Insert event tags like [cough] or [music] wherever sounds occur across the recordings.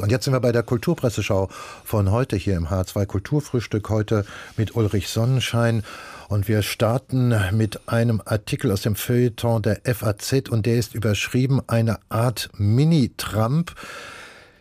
Und jetzt sind wir bei der Kulturpresseschau von heute hier im H2 Kulturfrühstück, heute mit Ulrich Sonnenschein. Und wir starten mit einem Artikel aus dem Feuilleton der FAZ und der ist überschrieben eine Art Mini-Trump.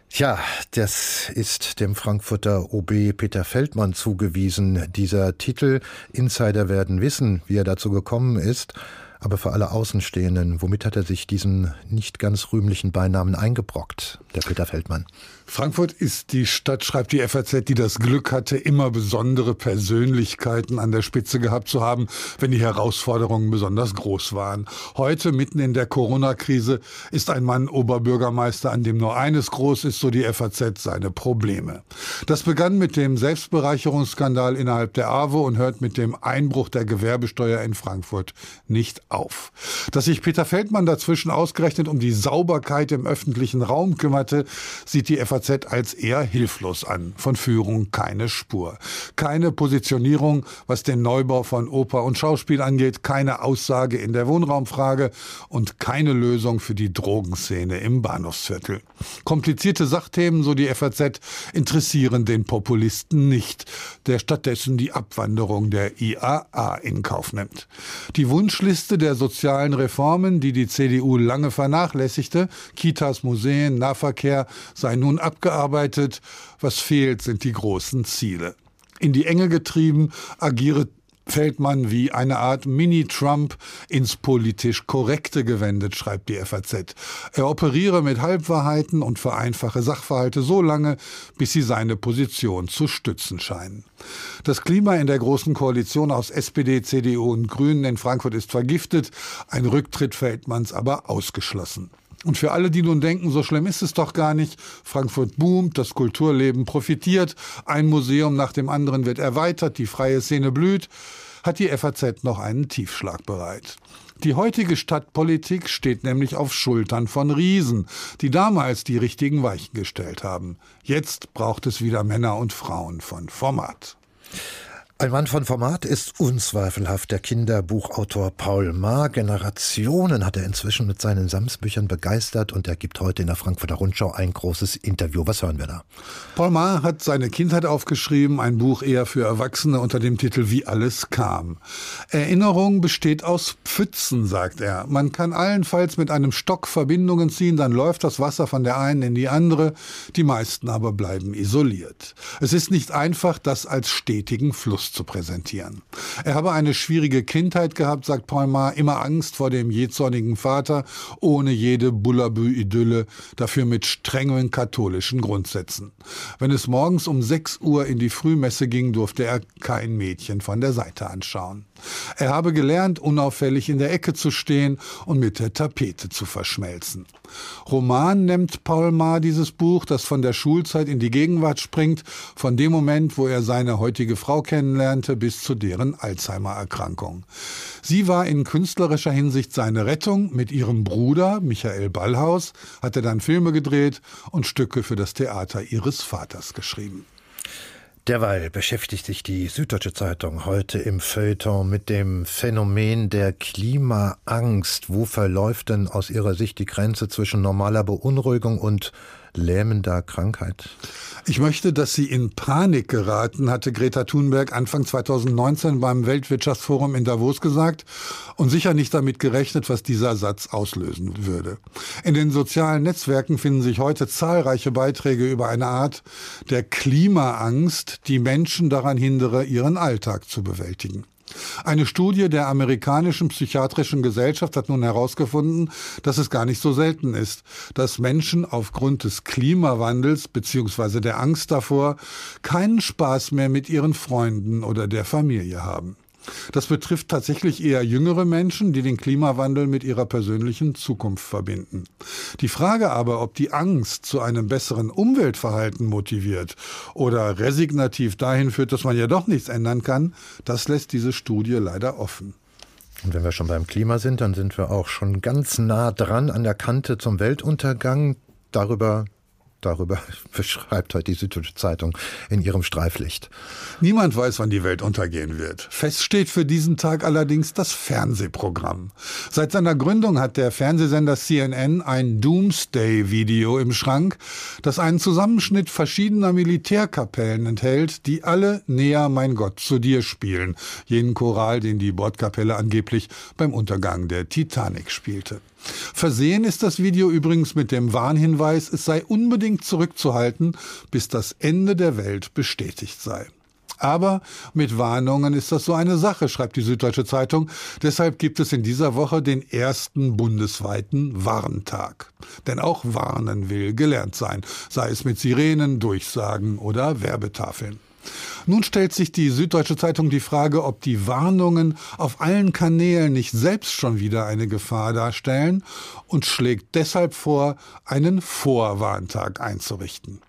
Tja, das ist dem Frankfurter OB Peter Feldmann zugewiesen. Dieser Titel Insider werden wissen, wie er dazu gekommen ist aber für alle Außenstehenden, womit hat er sich diesen nicht ganz rühmlichen Beinamen eingebrockt, der Peter Feldmann? Frankfurt ist die Stadt, schreibt die FAZ, die das Glück hatte, immer besondere Persönlichkeiten an der Spitze gehabt zu haben, wenn die Herausforderungen besonders groß waren. Heute, mitten in der Corona-Krise, ist ein Mann Oberbürgermeister, an dem nur eines groß ist, so die FAZ, seine Probleme. Das begann mit dem Selbstbereicherungsskandal innerhalb der AWO und hört mit dem Einbruch der Gewerbesteuer in Frankfurt nicht auf. Dass sich Peter Feldmann dazwischen ausgerechnet um die Sauberkeit im öffentlichen Raum kümmerte, sieht die FAZ als eher hilflos an. Von Führung keine Spur. Keine Positionierung, was den Neubau von Oper und Schauspiel angeht, keine Aussage in der Wohnraumfrage und keine Lösung für die Drogenszene im Bahnhofsviertel. Komplizierte Sachthemen, so die FAZ, interessieren den Populisten nicht, der stattdessen die Abwanderung der IAA in Kauf nimmt. Die Wunschliste der sozialen Reformen, die die CDU lange vernachlässigte, Kitas, Museen, Nahverkehr, sei nun abgearbeitet. Was fehlt, sind die großen Ziele. In die Enge getrieben agiere Feldmann wie eine Art Mini-Trump ins politisch Korrekte gewendet, schreibt die FAZ. Er operiere mit Halbwahrheiten und vereinfache Sachverhalte so lange, bis sie seine Position zu stützen scheinen. Das Klima in der großen Koalition aus SPD, CDU und Grünen in Frankfurt ist vergiftet, ein Rücktritt Feldmanns aber ausgeschlossen. Und für alle, die nun denken, so schlimm ist es doch gar nicht, Frankfurt boomt, das Kulturleben profitiert, ein Museum nach dem anderen wird erweitert, die freie Szene blüht, hat die FAZ noch einen Tiefschlag bereit. Die heutige Stadtpolitik steht nämlich auf Schultern von Riesen, die damals die richtigen Weichen gestellt haben. Jetzt braucht es wieder Männer und Frauen von Format. Ein Mann von Format ist unzweifelhaft der Kinderbuchautor Paul Maar. Generationen hat er inzwischen mit seinen Samsbüchern begeistert und er gibt heute in der Frankfurter Rundschau ein großes Interview. Was hören wir da? Paul Maar hat seine Kindheit aufgeschrieben, ein Buch eher für Erwachsene unter dem Titel Wie alles kam. Erinnerung besteht aus Pfützen, sagt er. Man kann allenfalls mit einem Stock Verbindungen ziehen, dann läuft das Wasser von der einen in die andere, die meisten aber bleiben isoliert. Es ist nicht einfach, das als stetigen Fluss zu präsentieren. Er habe eine schwierige Kindheit gehabt, sagt Poimar, immer Angst vor dem jähzornigen Vater, ohne jede Bullabü-Idylle, dafür mit strengen katholischen Grundsätzen. Wenn es morgens um 6 Uhr in die Frühmesse ging, durfte er kein Mädchen von der Seite anschauen. Er habe gelernt, unauffällig in der Ecke zu stehen und mit der Tapete zu verschmelzen. Roman nennt Paul Maar dieses Buch, das von der Schulzeit in die Gegenwart springt, von dem Moment, wo er seine heutige Frau kennenlernte, bis zu deren Alzheimer-Erkrankung. Sie war in künstlerischer Hinsicht seine Rettung. Mit ihrem Bruder, Michael Ballhaus, hat er dann Filme gedreht und Stücke für das Theater ihres Vaters geschrieben. Derweil beschäftigt sich die Süddeutsche Zeitung heute im Feuilleton mit dem Phänomen der Klimaangst. Wo verläuft denn aus Ihrer Sicht die Grenze zwischen normaler Beunruhigung und lähmender Krankheit? Ich möchte, dass Sie in Panik geraten, hatte Greta Thunberg Anfang 2019 beim Weltwirtschaftsforum in Davos gesagt und sicher nicht damit gerechnet, was dieser Satz auslösen würde. In den sozialen Netzwerken finden sich heute zahlreiche Beiträge über eine Art der Klimaangst, die Menschen daran hindere, ihren Alltag zu bewältigen. Eine Studie der amerikanischen psychiatrischen Gesellschaft hat nun herausgefunden, dass es gar nicht so selten ist, dass Menschen aufgrund des Klimawandels bzw. der Angst davor keinen Spaß mehr mit ihren Freunden oder der Familie haben. Das betrifft tatsächlich eher jüngere Menschen, die den Klimawandel mit ihrer persönlichen Zukunft verbinden. Die Frage aber, ob die Angst zu einem besseren Umweltverhalten motiviert oder resignativ dahin führt, dass man ja doch nichts ändern kann, das lässt diese Studie leider offen. Und wenn wir schon beim Klima sind, dann sind wir auch schon ganz nah dran an der Kante zum Weltuntergang. Darüber Darüber [laughs] beschreibt heute die Süddeutsche Zeitung in ihrem Streiflicht. Niemand weiß, wann die Welt untergehen wird. Fest steht für diesen Tag allerdings das Fernsehprogramm. Seit seiner Gründung hat der Fernsehsender CNN ein Doomsday-Video im Schrank, das einen Zusammenschnitt verschiedener Militärkapellen enthält, die alle Näher mein Gott zu dir spielen. Jenen Choral, den die Bordkapelle angeblich beim Untergang der Titanic spielte. Versehen ist das Video übrigens mit dem Warnhinweis, es sei unbedingt zurückzuhalten, bis das Ende der Welt bestätigt sei. Aber mit Warnungen ist das so eine Sache, schreibt die Süddeutsche Zeitung. Deshalb gibt es in dieser Woche den ersten bundesweiten Warntag. Denn auch warnen will gelernt sein, sei es mit Sirenen, Durchsagen oder Werbetafeln. Nun stellt sich die Süddeutsche Zeitung die Frage, ob die Warnungen auf allen Kanälen nicht selbst schon wieder eine Gefahr darstellen und schlägt deshalb vor, einen Vorwarntag einzurichten.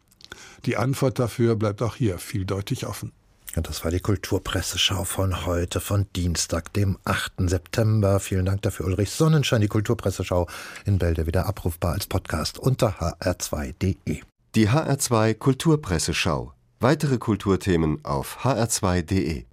Die Antwort dafür bleibt auch hier vieldeutig offen. Und das war die Kulturpresseschau von heute, von Dienstag, dem 8. September. Vielen Dank dafür, Ulrich Sonnenschein. Die Kulturpresseschau in Bälde wieder abrufbar als Podcast unter hr2.de. Die HR2 Kulturpresseschau Weitere Kulturthemen auf hr2.de